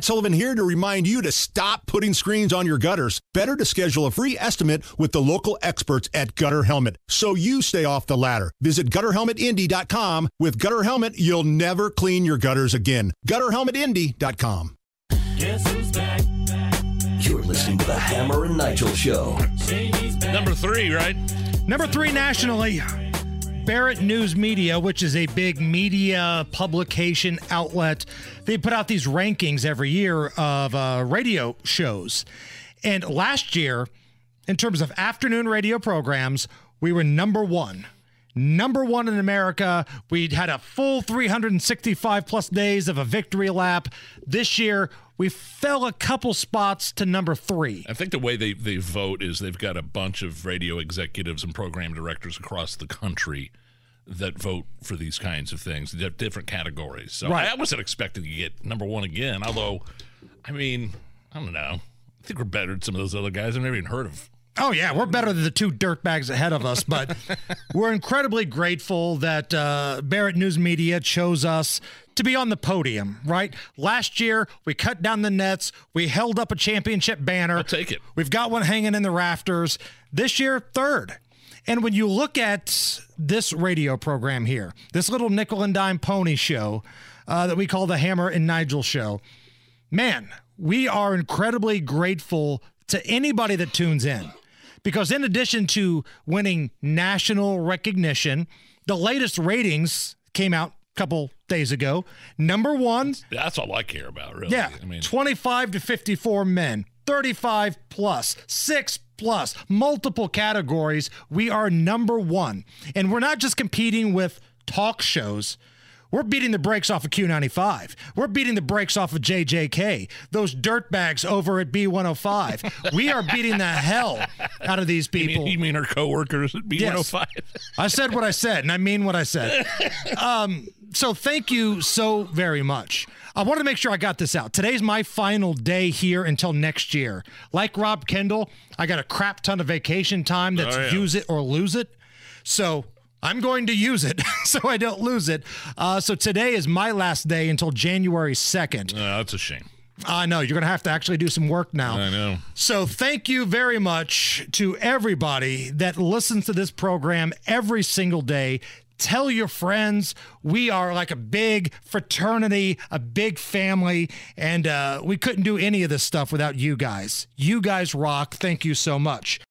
Matt Sullivan here to remind you to stop putting screens on your gutters. Better to schedule a free estimate with the local experts at Gutter Helmet so you stay off the ladder. Visit gutterhelmetindy.com. With Gutter Helmet, you'll never clean your gutters again. Gutterhelmetindy.com. Guess who's back? You're listening to the Hammer and Nigel Show. Number three, right? Number three nationally, Barrett News Media, which is a big media publication outlet. They put out these rankings every year of uh, radio shows. And last year, in terms of afternoon radio programs, we were number one. Number one in America. We'd had a full 365 plus days of a victory lap. This year, we fell a couple spots to number three. I think the way they, they vote is they've got a bunch of radio executives and program directors across the country that vote for these kinds of things, They have different categories. So Right. I wasn't expecting to get number one again, although, I mean, I don't know. I think we're better than some of those other guys I've never even heard of. Oh yeah, we're better than the two dirtbags ahead of us, but we're incredibly grateful that uh, Barrett News Media chose us to be on the podium. Right? Last year we cut down the nets, we held up a championship banner. I'll take it. We've got one hanging in the rafters. This year, third. And when you look at this radio program here, this little nickel and dime pony show uh, that we call the Hammer and Nigel Show, man, we are incredibly grateful to anybody that tunes in. Because in addition to winning national recognition, the latest ratings came out a couple days ago. Number one, That's all I care about, really. yeah, I mean, 25 to 54 men, 35 plus, 6 plus, multiple categories. We are number one. And we're not just competing with talk shows. We're beating the brakes off of Q95. We're beating the brakes off of JJK. Those dirtbags over at B105. we are beating the hell out of these you people. mean, you mean our coworkers at B105? Yes. I said what I said, and I mean what I said. Um, so thank you so very much. I wanted to make sure I got this out. Today's my final day here until next year. Like Rob Kendall, I got a crap ton of vacation time that's Oh, yeah. use it or lose it. So I'm going to use it so I don't lose it. Uh, so today is my last day until January 2nd. Uh, that's a shame. I know you're going to have to actually do some work now. I know. So thank you very much to everybody that listens to this program every single day. Tell your friends. We are like a big fraternity, a big family, and uh, we couldn't do any of this stuff without you guys. You guys rock. Thank you so much.